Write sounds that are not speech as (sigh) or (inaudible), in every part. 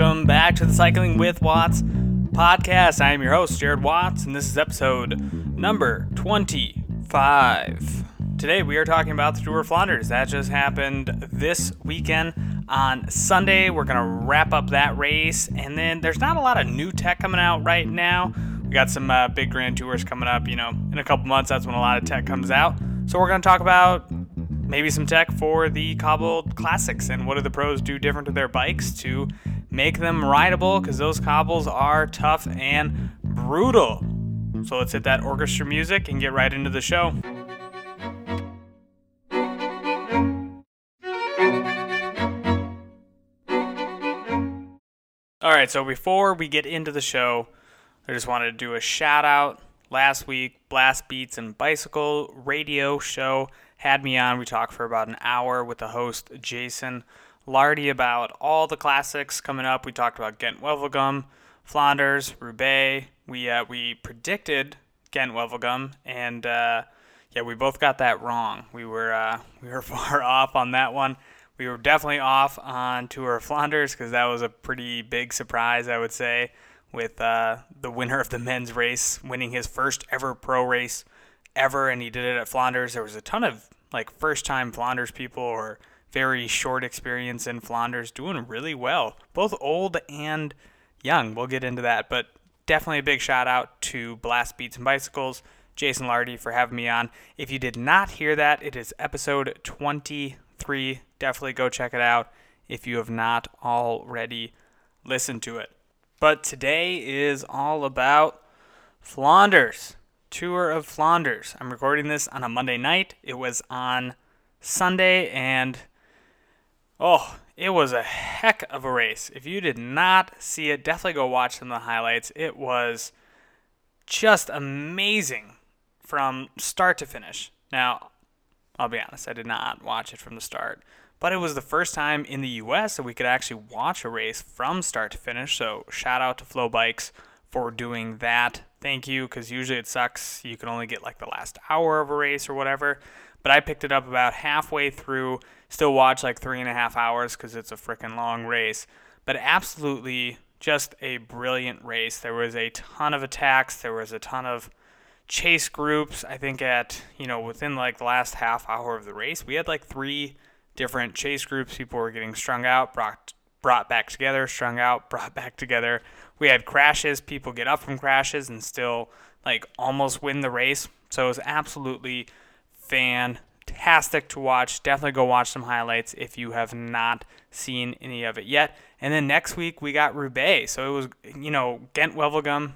Welcome back to the Cycling with Watts podcast. I am your host, Jared Watts, and this is episode number 25. Today we are talking about the Tour of Flanders. That just happened this weekend on Sunday. We're going to wrap up that race, and then there's not a lot of new tech coming out right now. We got some uh, big Grand Tours coming up, you know, in a couple months. That's when a lot of tech comes out. So we're going to talk about maybe some tech for the cobbled classics and what do the pros do different to their bikes to make them rideable because those cobbles are tough and brutal. So let's hit that orchestra music and get right into the show. All right, so before we get into the show, I just wanted to do a shout out. Last week, Blast Beats and Bicycle radio show had me on. We talked for about an hour with the host, Jason Lardy, about all the classics coming up. We talked about Ghent Wevelgem, Flanders, Roubaix. We, uh, we predicted Ghent Wevelgem, and uh, yeah, we both got that wrong. We were, uh, (laughs) we were far off on that one. We were definitely off on Tour of Flanders because that was a pretty big surprise, I would say, with uh, the winner of the men's race winning his first ever pro race ever, and he did it at Flanders. There was a ton of like first time Flanders people or very short experience in Flanders doing really well, both old and young. We'll get into that, but definitely a big shout out to Blast Beats and Bicycles, Jason Lardy for having me on. If you did not hear that, it is episode 23. Definitely go check it out if you have not already listened to it. But today is all about Flanders. Tour of Flanders. I'm recording this on a Monday night. It was on Sunday, and oh, it was a heck of a race. If you did not see it, definitely go watch some of the highlights. It was just amazing from start to finish. Now, I'll be honest, I did not watch it from the start, but it was the first time in the US that we could actually watch a race from start to finish. So, shout out to FloBikes for doing that thank you because usually it sucks. You can only get like the last hour of a race or whatever. But I picked it up about halfway through, still watch like three and a half hours because it's a freaking long race. But absolutely just a brilliant race. There was a ton of attacks, there was a ton of chase groups. I think at, you know, within like the last half hour of the race, we had like three different chase groups. People were getting strung out, brought, brought back together, strung out, (laughs) brought back together we had crashes. People get up from crashes and still like almost win the race. So it was absolutely fantastic to watch. Definitely go watch some highlights if you have not seen any of it yet. And then next week we got Roubaix. So it was you know Ghent Wevelgem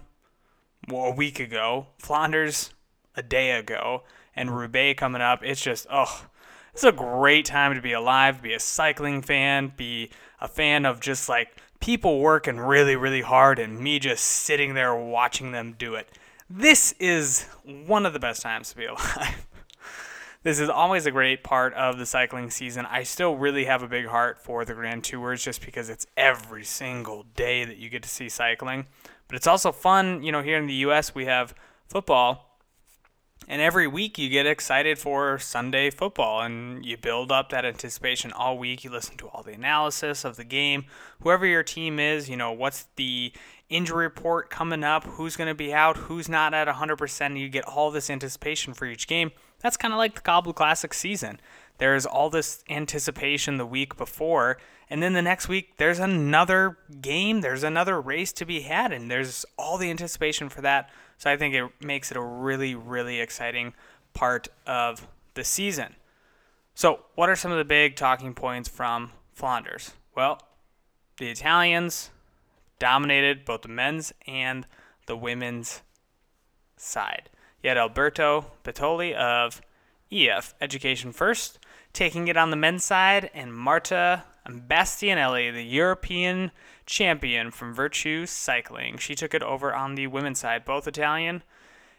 well, a week ago, Flanders a day ago, and Roubaix coming up. It's just oh. It's a great time to be alive, be a cycling fan, be a fan of just like people working really, really hard and me just sitting there watching them do it. This is one of the best times to be (laughs) alive. This is always a great part of the cycling season. I still really have a big heart for the Grand Tours just because it's every single day that you get to see cycling. But it's also fun, you know, here in the US we have football and every week you get excited for Sunday football and you build up that anticipation all week. You listen to all the analysis of the game. Whoever your team is, you know, what's the injury report coming up, who's going to be out, who's not at 100%. You get all this anticipation for each game. That's kind of like the Cobble Classic season. There's all this anticipation the week before, and then the next week there's another game, there's another race to be had, and there's all the anticipation for that so I think it makes it a really, really exciting part of the season. So, what are some of the big talking points from Flanders? Well, the Italians dominated both the men's and the women's side. You had Alberto Bettiol of EF Education First taking it on the men's side, and Marta Bastianelli, the European champion from Virtu Cycling. She took it over on the women's side, both Italian.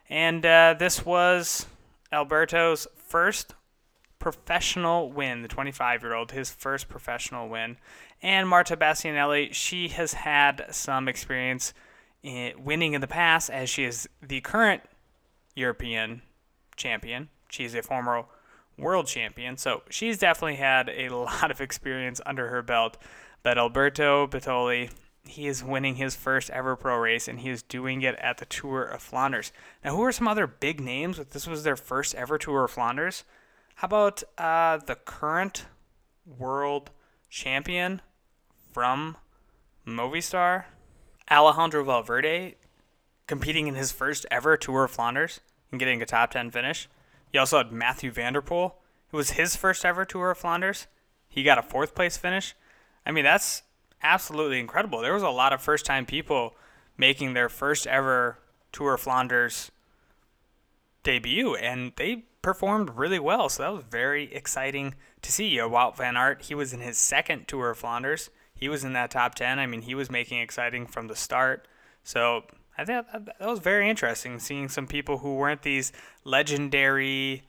And uh, this was Alberto's first professional win, the 25 year old, his first professional win. And Marta Bastianelli, she has had some experience in winning in the past as she is the current European champion. She's a former world champion, so she's definitely had a (laughs) lot of experience under her belt. But Alberto Bettiol, he is winning his first ever pro race, and he is doing it at the Tour of Flanders. Now, who are some other big names? This was their first ever Tour of Flanders, how about uh, the current world champion from Movistar, Alejandro Valverde, competing in his first ever Tour of Flanders and getting a top 10 finish. You also had Matthew van der Poel. It was his first ever Tour of Flanders. He got a fourth place finish. I mean, that's absolutely incredible. There was a lot of first time people making their first ever Tour of Flanders debut, and they performed really well. So that was very exciting to see. Wout van Aert, he was in his second Tour of Flanders. He was in that top 10. I mean, he was making exciting from the start. So I think that was very interesting seeing some people who weren't these legendary,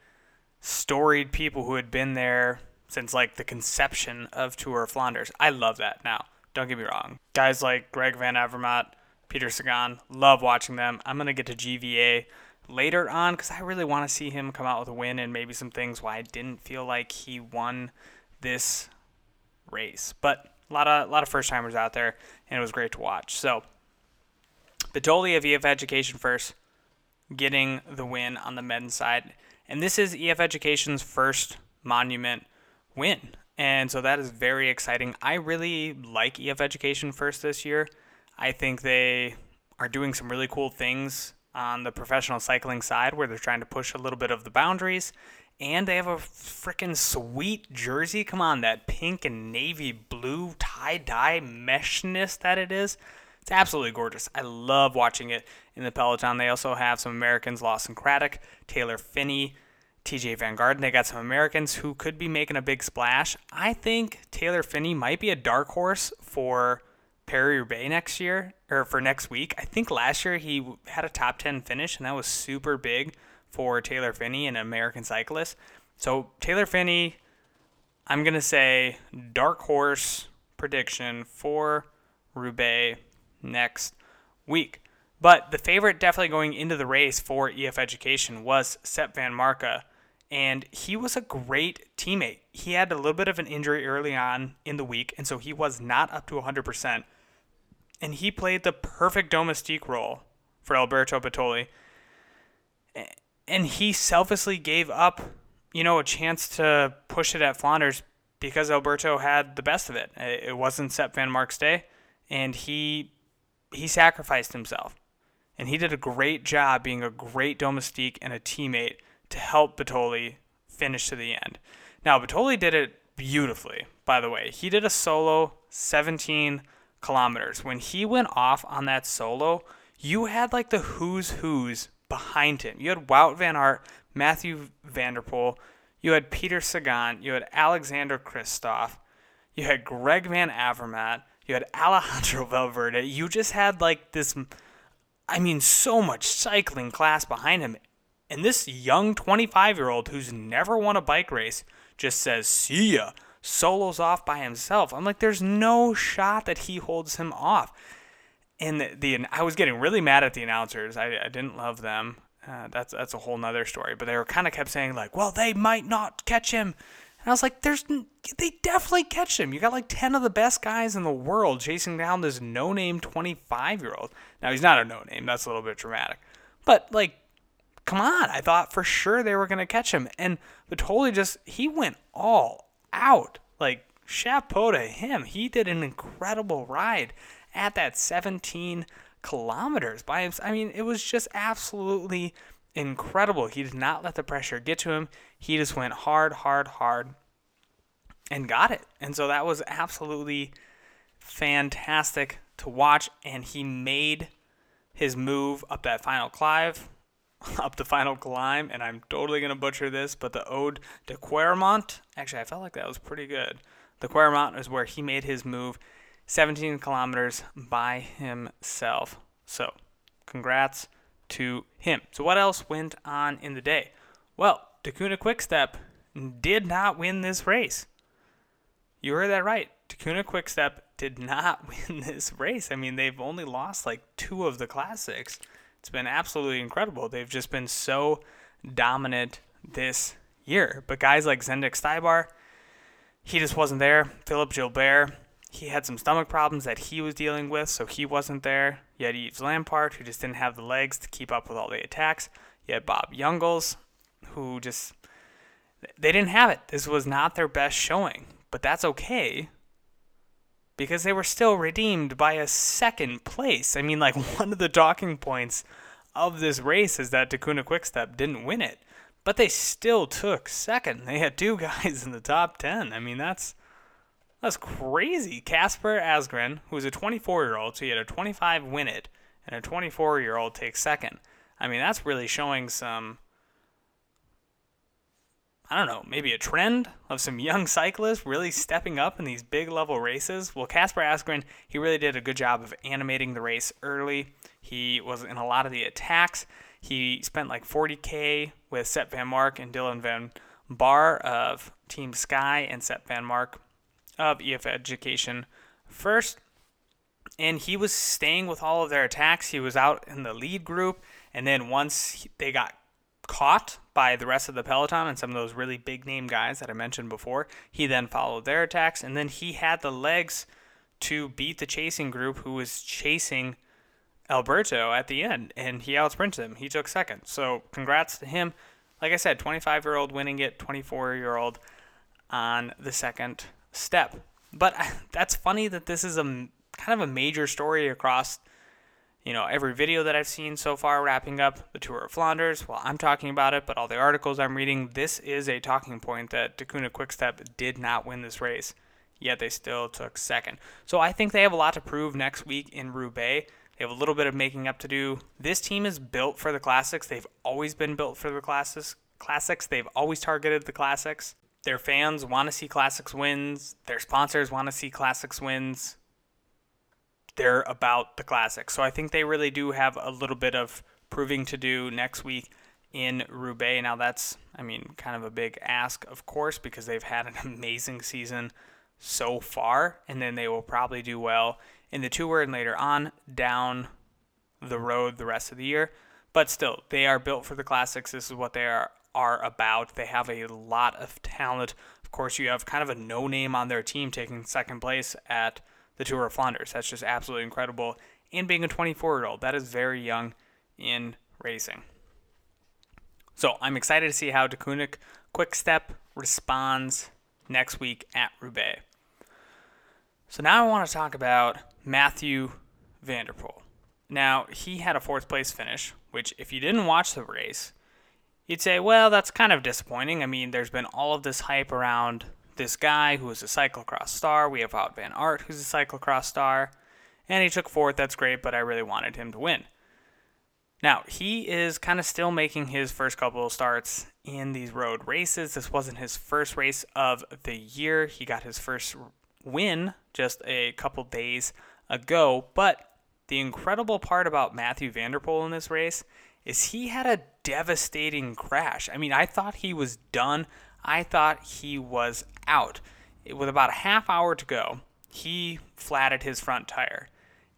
storied people who had been there since like the conception of Tour of Flanders. I love that now. Don't get me wrong. Guys like Greg Van Avermaet, Peter Sagan, love watching them. I'm going to get to GVA later on because I really want to see him come out with a win and maybe some things why I didn't feel like he won this race. But a lot of a lot of first timers out there, and it was great to watch. So, Batoli of EF Education first, getting the win on the men's side, and this is EF Education's first monument win, and so that is very exciting. I really like EF Education first this year. I think they are doing some really cool things on the professional cycling side where they're trying to push a little bit of the boundaries. And they have a freaking sweet jersey. Come on, that pink and navy blue tie dye meshness that it is. It's absolutely gorgeous. I love watching it in the Peloton. They also have some Americans, Lawson Craddock, Taylor Phinney, Tejay Van Garderen. They got some Americans who could be making a big splash. I think Taylor Phinney might be a dark horse for Paris-Roubaix next year or for next week. I think last year he had a top 10 finish and that was super big for Taylor Phinney, an American cyclist. So Taylor Phinney, I'm going to say dark horse prediction for Roubaix next week. But the favorite definitely going into the race for EF Education was Sep Vanmarcke and he was a great teammate. He had a little bit of an injury early on in the week, and so he was not up to 100%. And he played the perfect domestique role for Alberto Batoli. And he selflessly gave up, you know, a chance to push it at Flanders because Alberto had the best of it. It wasn't Sepp Van Mark's day, and he he sacrificed himself. And he did a great job being a great domestique and a teammate to help Batoli finish to the end. Now, Batoli did it beautifully, by the way. He did a solo 17 kilometers. When he went off on that solo, you had like the who's who's behind him. You had Wout van Aert, Matthew van der Poel, you had Peter Sagan, you had Alexander Kristoff, you had Greg Van Avermaet, you had Alejandro (laughs) Valverde. You just had like this, I mean, so much cycling class behind him. And this young 25 year old who's never won a bike race just says, see ya, solos off by himself. I'm like, there's no shot that he holds him off. And the, the I was getting really mad at the announcers. I, I didn't love them. Uh, that's that's a whole nother story. But they were kind of kept saying like, well, they might not catch him. And I was like, there's they definitely catch him. You got like 10 of the best guys in the world chasing down this no-name 25-year-old. Now he's not a no-name. That's a little bit dramatic. But like come on. I thought for sure they were going to catch him. And Batoli just, he went all out. Like, chapeau to him. He did an incredible ride at that 17 kilometers by himself. I mean, it was just absolutely incredible. He did not let the pressure get to him. He just went hard, hard, hard and got it. And so that was absolutely fantastic to watch. And he made his move up that final clive (laughs) up the final climb, and I'm totally gonna butcher this, but the Ode de Quermont. Actually, I felt like that was pretty good. The Quermont is where he made his move, 17 kilometers by himself. So, congrats to him. So, what else went on in the day? Well, Deceuninck Quickstep did not win this race. You heard that right. Deceuninck Quickstep did not (laughs) win this race. I mean, they've only lost like two of the classics. It's been absolutely incredible. They've just been so dominant this year. But guys like Zdenek Stybar, he just wasn't there. Philip Gilbert, he had some stomach problems that he was dealing with, so he wasn't there. You had Yves Lampaert, who just didn't have the legs to keep up with all the attacks. You had Bob Jungels, who just they didn't have it. This was not their best showing, but that's okay because they were still redeemed by a second place. I mean, like (laughs) one of the talking points of this race is that Deceuninck Quickstep didn't win it, but they still took second. They had two (laughs) guys in the top 10. I mean, that's that's crazy. Kasper Asgreen, who's a 24-year-old, so he had a 25 win it and a 24-year-old take second. I mean, that's really showing some I don't know, maybe a trend of some young cyclists really stepping up in these big level races. Well, Kasper Asgreen, he really did a good job of animating the race early. He was in a lot of the attacks. He spent like 40k with Sepp Van Mark and Dylan Van Baarle of Team Sky and Sepp Van Mark of EF Education first. And he was staying with all of their attacks. He was out in the lead group. And then once they got caught by the rest of the peloton and some of those really big name guys that I mentioned before. He then followed their attacks, and then he had the legs to beat the chasing group who was chasing Alberto at the end, and he outsprinted him. He took second. So congrats to him. Like I said, 25 year old winning it, 24 year old on the second step. But (laughs) that's funny that this is a kind of a major story across you know, every video that I've seen so far wrapping up the Tour of Flanders, well, I'm talking about it, but all the articles I'm reading, this is a talking point that Deceuninck Quickstep did not win this race, yet they still took second. So I think they have a lot to prove next week in Roubaix. They have a little bit of making up to do. This team is built for the classics. They've always been built for the classics. Classics. They've always targeted the classics. Their fans want to see classics wins. Their sponsors want to see classics wins they're about the classics. So I think they really do have a little bit of proving to do next week in Roubaix. Now that's, I mean, kind of a big ask, of course, because they've had an (laughs) amazing season so far, and then they will probably do well in the tour and later on down the road the rest of the year. But still, they are built for the classics. This is what they are are about. They have a lot of talent. Of course, you have kind of a no name on their team taking second place at the Tour of Flanders. That's just absolutely incredible. And being a 24 year old, that is very young in racing. So I'm excited to see how Deceuninck Quickstep responds next week at Roubaix. So now I want to talk about Matthew van der Poel. Now, he had a fourth place finish, which, if you didn't watch the race, you'd say, well, that's kind of disappointing. I mean, there's been all of this hype around this guy who is a cyclocross star. We have Wout Van Aert, who's a cyclocross star. And he took fourth. That's great, but I really wanted him to win. Now, he is kind of still making his first couple of starts in these road races. This wasn't his first race of the year. He got his first win just a couple days ago. But the incredible part about Matthew van der Poel in this race is he had a devastating crash. I mean, I thought he was done. I thought he was out. With about a half hour to go, he flatted his front tire.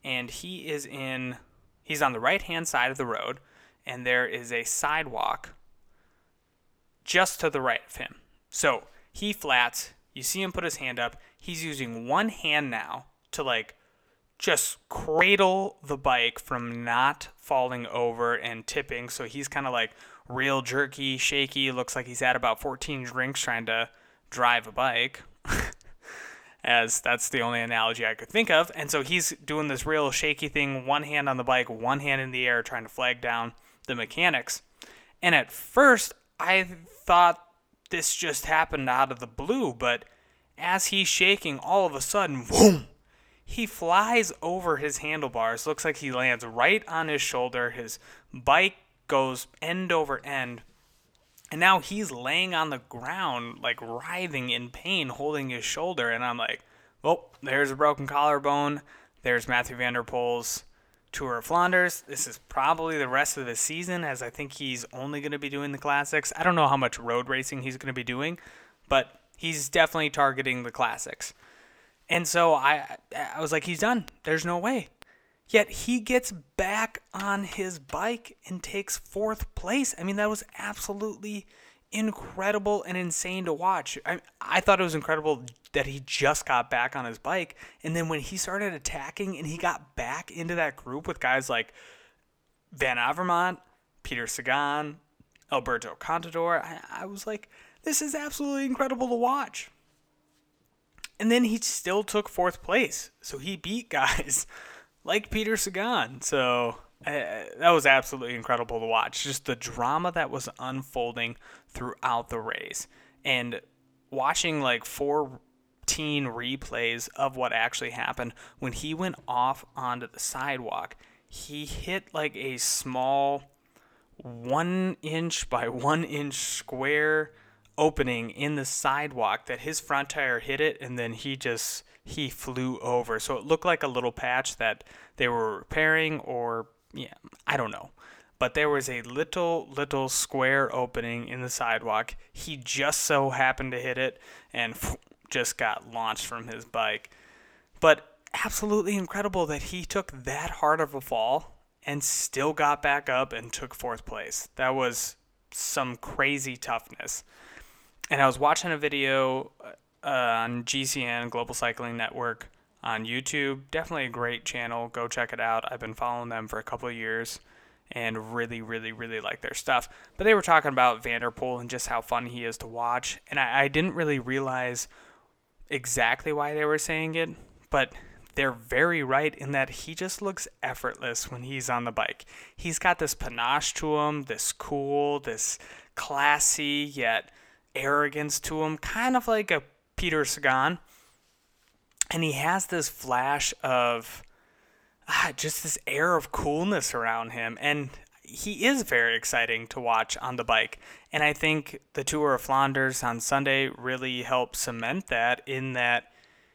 And he is in, he's on the right hand side of the road, and there is a sidewalk just to the right of him. So he flats, you see him put his hand up. He's using one hand now to like just cradle the bike from not falling over and tipping. So he's kind of like real jerky, shaky. Looks like he's had about 14 drinks trying to drive a bike. (laughs) As that's the only analogy I could think of. And so he's doing this real shaky thing, one hand on the bike, one hand in the air, trying to flag down the mechanics. And at first, I thought this just happened out of the blue, but as he's shaking, all of a sudden, boom, he flies over his handlebars. Looks like he lands right on his shoulder. His bike goes end over end. And now he's laying on the ground, like writhing in pain, holding his shoulder. And I'm like, oh, there's a broken collarbone. There's Matthew van der Poel's Tour of Flanders. This is probably the rest of the season, as I think he's only going to be doing the classics. I don't know how much road racing he's going to be doing, but he's definitely targeting the classics. And so I, I was like, he's done. There's no way. Yet he gets back on his bike and takes fourth place. I mean, that was absolutely incredible and insane to watch. I, I thought it was incredible that he just got back on his bike. And then when he started attacking and he got back into that group with guys like Van Avermaet, Peter Sagan, Alberto Contador, I, I was like, this is absolutely incredible to watch. And then he still took fourth place. So he beat (laughs) guys like Peter Sagan. So uh, that was absolutely incredible to watch. Just the drama that was unfolding throughout the race. And watching like 14 replays of what actually happened when he went off onto the sidewalk, he hit like a small one inch by one inch square opening in the sidewalk that his front tire hit it and then he just he flew over. So it looked like a little patch that they were repairing or yeah i don't know. But there was a little little square opening in the sidewalk. He just so happened to hit it and (laughs) just got launched from his bike. But absolutely incredible that he took that hard of a fall and still got back up and took fourth place. That was some crazy toughness. And I was watching a video uh, uh, on GCN Global Cycling Network on YouTube. Definitely a great channel. Go check it out. I've been following them for a couple of years and really, really, really like their stuff. But they were talking about van der Poel and just how fun he is to watch. And I, I didn't really realize exactly why they were saying it, but they're very right in that he just looks effortless when he's on the bike. He's got this panache to him, this cool, this classy, yet arrogance to him, kind of like a Peter Sagan. And he has this flash of ah, just this air of coolness around him. And he is very exciting to watch on the bike. And I think the Tour of Flanders on Sunday really helped cement that in that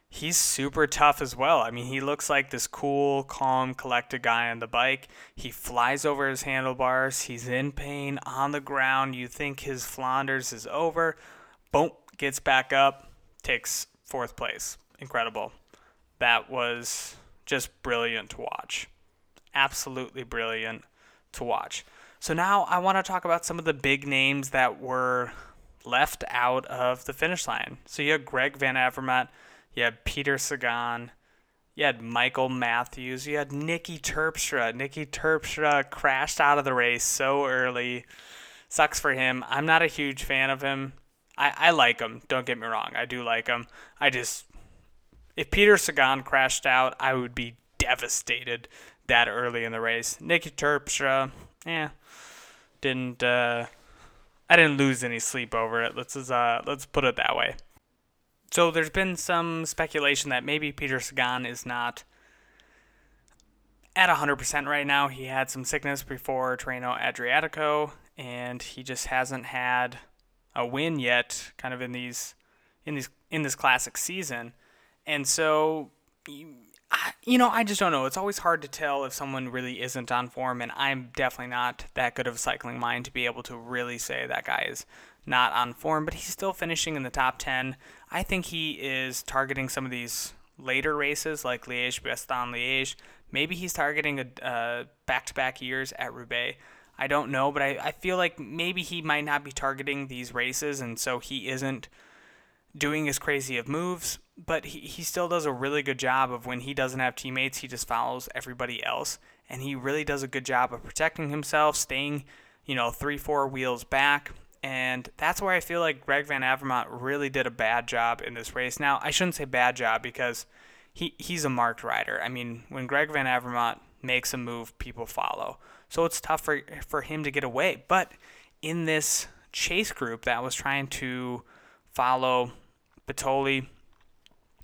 he's super tough as well. I mean, he looks like this cool, calm, collected guy on the bike. He flies over his handlebars. He's in pain on the ground. You think his Flanders is over. Boom, gets back up, takes fourth place. Incredible. That was just brilliant to watch. Absolutely brilliant to watch. So now I want to talk about some of the big names that were left out of the finish line. So you have Greg Van Avermaet you had Peter Sagan. You had Michael Matthews. You had Niki Terpstra. Niki Terpstra crashed out of the race so early. Sucks for him. I'm not a huge fan of him. I, I like him. Don't get me wrong. I do like him. I just, if Peter Sagan crashed out, I would be devastated that early in the race. Niki Terpstra, yeah, didn't. Uh, I didn't lose any sleep over it. Let's uh, let's put it that way. So there's been some speculation that maybe Peter Sagan is not at 100% right now. He had some sickness before Tirreno Adriatico, and he just hasn't had a win yet, kind of in these in these in this classic season. And so, you know, I just don't know. It's always hard to tell if someone really isn't on form, and I'm definitely not that good of a cycling mind to be able to really say that guy is not on form, but he's still finishing in the top 10. I think he is targeting some of these later races like Liège, Bastogne, Liège. Maybe he's targeting a back to back years at Roubaix. I don't know, but I, I feel like maybe he might not be targeting these races, and so he isn't doing as crazy of moves, but he, he still does a really good job of when he doesn't have teammates, he just follows everybody else. And he really does a good job of protecting himself, staying, you know, three, four wheels back, and that's where I feel like Greg Van Avermaet really did a bad job in this race. Now, I shouldn't say bad job because he, he's a marked rider. I mean, when Greg Van Avermaet makes a move, people follow. So it's tough for, for him to get away. But in this chase group that was trying to follow Batoli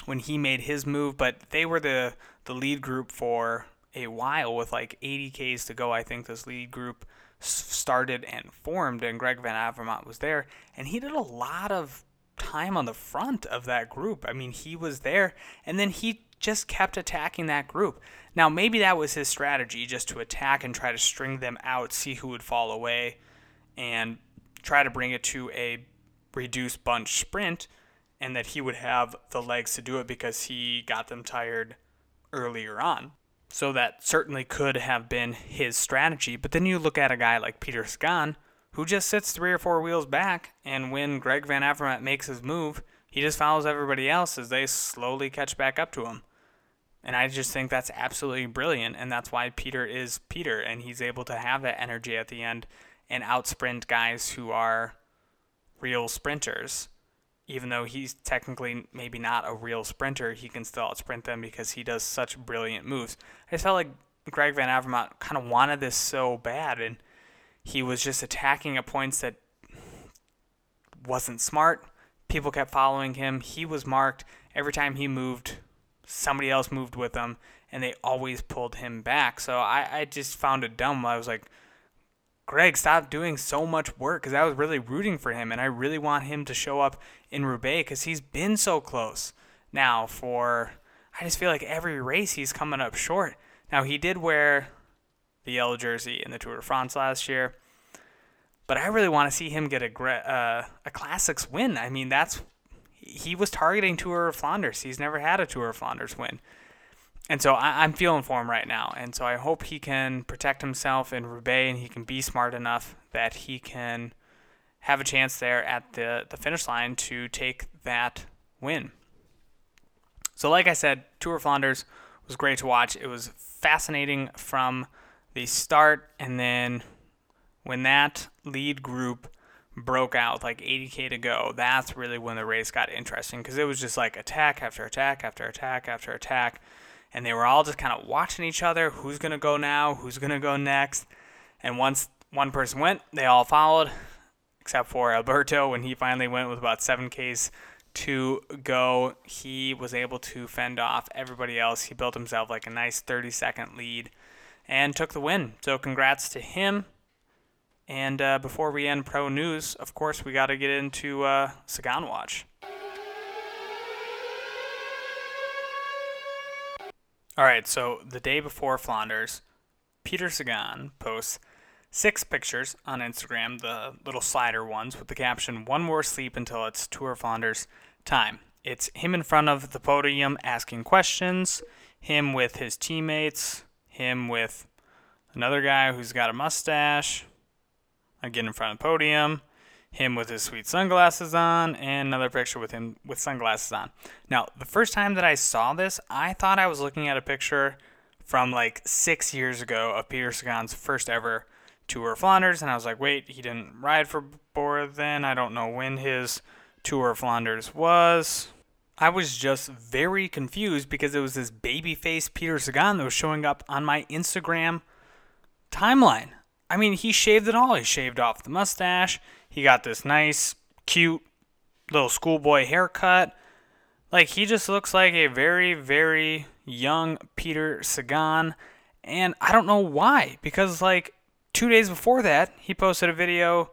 when he made his move, but they were the, the lead group for a while with like 80 Ks to go. I think this lead group started and formed, and Greg Van Avermaet was there, and he did a lot of time on the front of that group. I mean, he was there, and then he just kept attacking that group. Now, maybe that was his strategy, just to attack and try to string them out, see who would fall away, and try to bring it to a reduced bunch sprint, and that he would have the legs to do it because he got them tired earlier on. So that certainly could have been his strategy. But then you look at a guy like Peter Sagan, who just sits three or four wheels back, and when Greg Van Avermaet makes his move, he just follows everybody else as they slowly catch back up to him. And I just think that's absolutely brilliant, and that's why Peter is Peter, and he's able to have that energy at the end and outsprint guys who are real sprinters. Even though he's technically maybe not a real sprinter, he can still outsprint them because he does such brilliant moves. I just felt like Greg Van Avermaet kind of wanted this so bad, and he was just attacking at points that wasn't smart. People kept following him. He was marked every time he moved. Somebody else moved with him, and they always pulled him back. So I, I just found it dumb. I was like, Greg, stop doing so much work because I was really rooting for him, and I really want him to show up in Roubaix because he's been so close. Now, for I just feel like every race he's coming up short. Now he did wear the yellow jersey in the Tour de France last year, but I really want to see him get a uh, a classics win. I mean, that's he was targeting Tour of Flanders. He's never had a Tour of Flanders win. And so I, am feeling for him right now. And so I hope he can protect himself in Roubaix and he can be smart enough that he can have a chance there at the, the finish line to take that win. So, like I said, Tour of Flanders was great to watch. It was fascinating from the start. And then when that lead group broke out like 80k to go, that's really when the race got interesting because it was just like attack after attack after attack after attack and they were all just kind of watching each other who's going to go now, who's going to go next. And once one person went, they all followed, except for Alberto. When he finally went with about 7Ks to go, he was able to fend off everybody else. He built himself like a nice 30 second lead and took the win. So, congrats to him. And uh, before we end pro news, of course, we got to get into uh, Sagan Watch. All right, so the day before Flanders, Peter Sagan posts six pictures on Instagram, the little slider ones, with the caption, One more sleep until it's Tour Flanders time. It's him in front of the podium asking questions, him with his teammates, him with another guy who's got a mustache, again in front of the podium, him with his sweet sunglasses on, and another picture with him with sunglasses on. Now, the first time that I saw this, I thought I was looking at a picture from like six years ago of Peter Sagan's first ever Tour of Flanders, and I was like, wait, he didn't ride for Bora then. I don't know when his Tour of Flanders was. I was just very confused because it was this baby face Peter Sagan that was showing up on my Instagram timeline. I mean, he shaved it all. He shaved off the mustache. He got this nice, cute little schoolboy haircut. Like, he just looks like a very, very young Peter Sagan. And I don't know why. Because, like, two days before that, he posted a video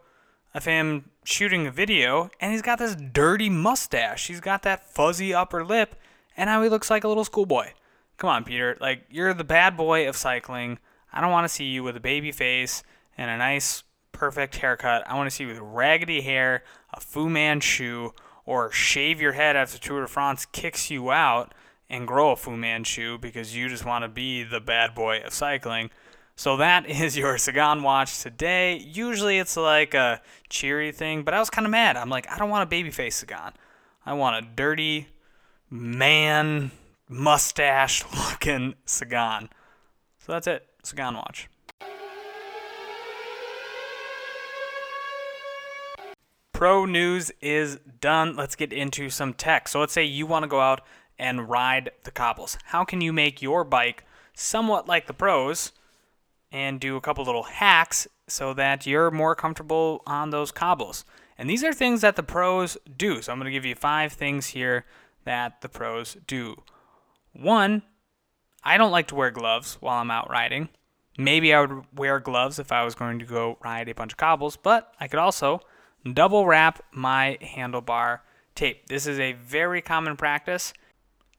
of him shooting a video, and he's got this dirty mustache. He's got that fuzzy upper lip, and now he looks like a little schoolboy. Come on, Peter. Like, you're the bad boy of cycling. I don't want to see you with a baby face and a nice perfect haircut. I want to see you with raggedy hair, a Fu Manchu, or shave your head after Tour de France kicks you out and grow a Fu Manchu because you just want to be the bad boy of cycling. So that (laughs) is your Sagan watch today. Usually it's like a cheery thing, but I was kind of mad. I'm like, I don't want a babyface Sagan. I want a dirty man mustache (laughs) looking Sagan. So that's it. Sagan watch. Pro news is done. Let's get into some tech. So let's say you want to go out and ride the cobbles. How can you make your bike somewhat like the pros and do a couple little hacks so that you're more comfortable on those cobbles? And these are things that the pros do. So I'm going to give you five things here that the pros do. One, I don't like to wear gloves while I'm out riding. Maybe I would wear gloves if I was going to go ride a bunch of cobbles, but I could also double wrap my handlebar tape. This is a very common practice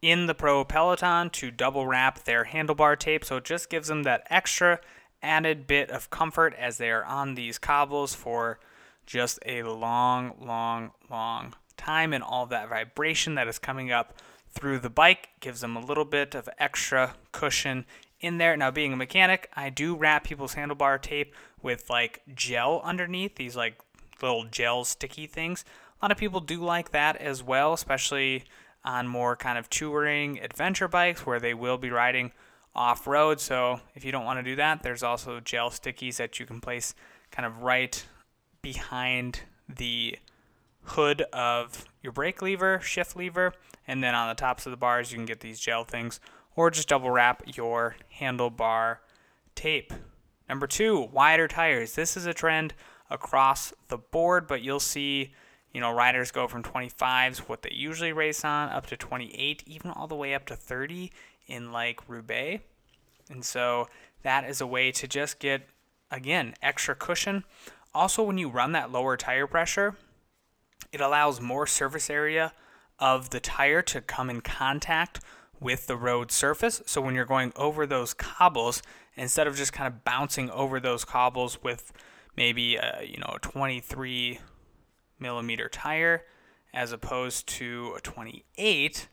in the Pro Peloton to double wrap their handlebar tape, so it just gives them that extra added bit of comfort as they are on these cobbles for just a long, long, long time, and all that vibration that is coming up through the bike gives them a little bit of extra cushion in there. Now, being a mechanic, I do wrap people's handlebar tape with like gel underneath, these like little gel sticky things. A lot of people do like that as well, especially on more kind of touring adventure bikes where they will be riding off road. So if you don't want to do that, there's also gel stickies that you can place kind of right behind the hood of your brake lever, shift lever, and then on the tops of the bars you can get these gel things or just double wrap your handlebar tape. Number two, wider tires. This is a trend across the board, but you'll see, you know, riders go from 25s, what they usually race on, up to 28, even all the way up to 30 in like Roubaix. And so that is a way to just get, again, extra cushion. Also, when you run that lower tire pressure, it allows more surface area of the tire to come in contact with the road surface. So when you're going over those cobbles, instead of just kind of bouncing over those cobbles with maybe a, you know a 23 millimeter tire, as opposed to a 28,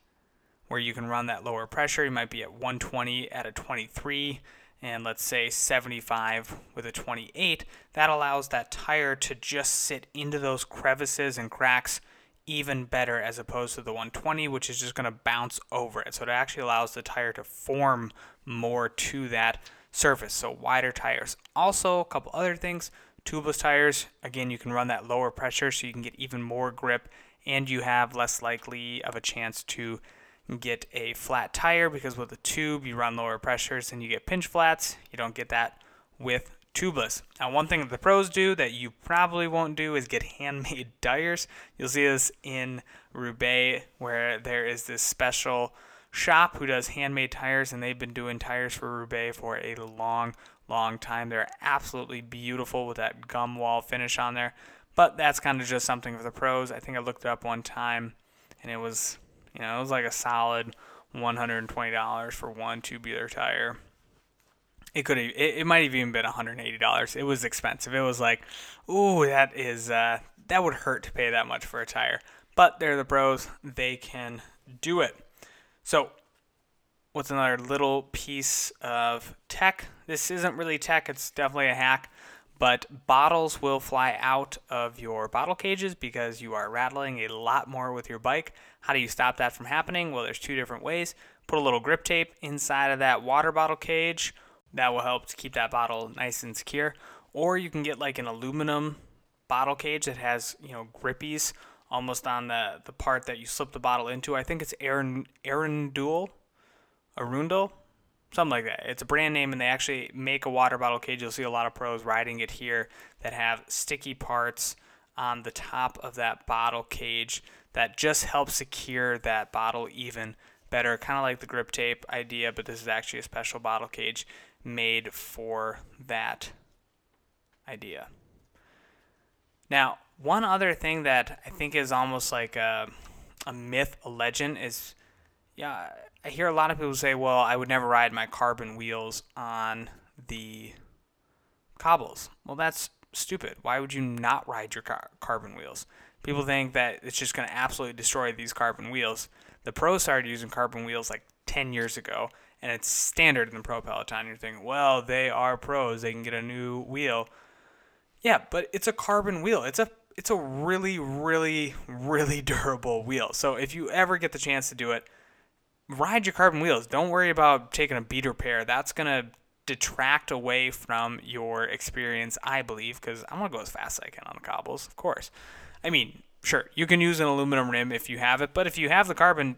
where you can run that lower pressure, you might be at 120 at a 23 and let's say 75 with a 28, that allows that tire to just sit into those crevices and cracks even better as opposed to the 120, which is just going to bounce over it. So it actually allows the tire to form more to that surface. So wider tires. Also, a couple other things. Tubeless tires, again, you can run that lower pressure so you can get even more grip and you have less likely of a chance to get a flat tire because with a tube you run lower pressures and you get pinch flats. You don't get that with tubeless. Now, one thing that the pros do that you probably won't do is get (laughs) handmade tires. You'll see this in Roubaix where there is this special shop who does handmade tires and they've been doing tires for Roubaix for a long, long time. They're absolutely beautiful with that gum wall finish on there. But that's kind of just something for the pros. I think I looked it up one time and it was you know, it was like a solid $120 for one tubular tire. It could have, it, it might have even been $180. It was expensive. It was like, ooh, that is, uh, that would hurt to pay that much for a tire. But they're the pros. They can do it. So, what's another little piece of tech? This isn't really tech, it's definitely a hack but bottles will fly out of your bottle cages because you are rattling a lot more with your bike. How do you stop that from happening? Well, there's two different ways. Put a little grip tape inside of that water bottle cage. That will help to keep that bottle nice and secure. Or you can get like an aluminum bottle cage that has, you know, grippies almost on the, the part that you slip the bottle into. I think it's Aaron Arundel, Arundel, something like that. It's a brand name, and they actually make a water bottle cage. You'll see a lot of pros riding it here that have sticky parts on the top of that bottle cage that just helps secure that bottle even better. Kind of like the grip tape idea, but this is actually a special bottle cage made for that idea. Now, one other thing that I think is almost like a, a myth, a legend, is yeah, I hear a lot of people say, well, I would never ride my carbon wheels on the cobbles. Well, that's stupid. Why would you not ride your car- carbon wheels? People think that it's just going to absolutely destroy these carbon wheels. The pros started using carbon wheels like 10 years ago, and it's standard in the pro peloton. You're thinking, well, they are pros. They can get a new wheel. Yeah, but it's a carbon wheel. It's a it's a really, really, really (laughs) durable wheel. So if you ever get the chance to do it, ride your carbon wheels. Don't worry about taking a beater pair. That's going to detract away from your experience, I believe, because I'm gonna go as fast as I can on the cobbles, of course. I mean, sure, you can use an aluminum rim if you have it, but if you have the carbon,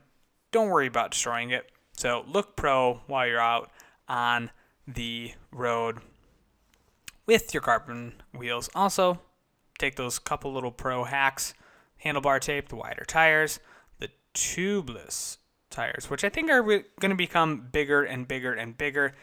don't worry about destroying it. So look pro while you're out on the road with your carbon wheels. Also, take those couple little pro hacks handlebar tape, the wider tires, the tubeless tires, which I think are re- going to become bigger and bigger and bigger.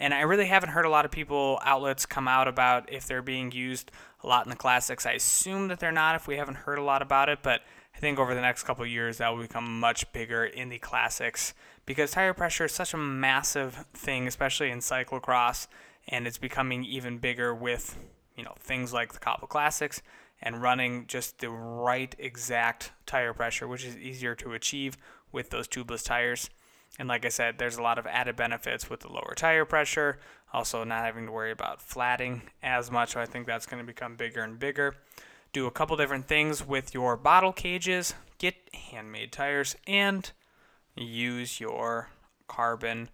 And I really haven't heard a lot of people, outlets come out about if they're being used a lot in the classics. I assume that they're not if we haven't heard a lot about it, but I think over the next couple years that will become much bigger in the classics because tire pressure is such a massive thing, especially in cyclocross, and it's becoming even bigger with you know things like the Cobble Classics and running just the right exact tire pressure, which is easier to achieve with those tubeless tires. And like I said, there's a lot of added benefits with the lower tire pressure, also not having to worry about flatting as much. So I think that's going to become bigger and bigger. Do a couple different things with your bottle cages, get handmade tires, and use your carbon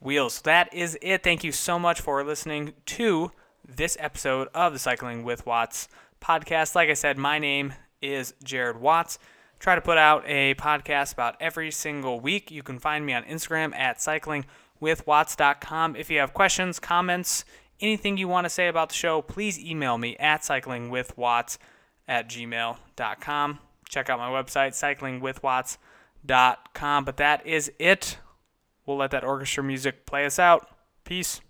wheels. That is it. Thank you so much for listening to this episode of the Cycling with Watts podcast. Like I said, my name is Jared Watts. Try to put out a podcast about every single week. You can find me on Instagram at cyclingwithwatts.com. If you have questions, comments, anything you want to say about the show, please email me at cyclingwithwatts at gmail.com. Check out my website, cyclingwithwatts.com. But that is it. We'll let that orchestra music play us out. Peace.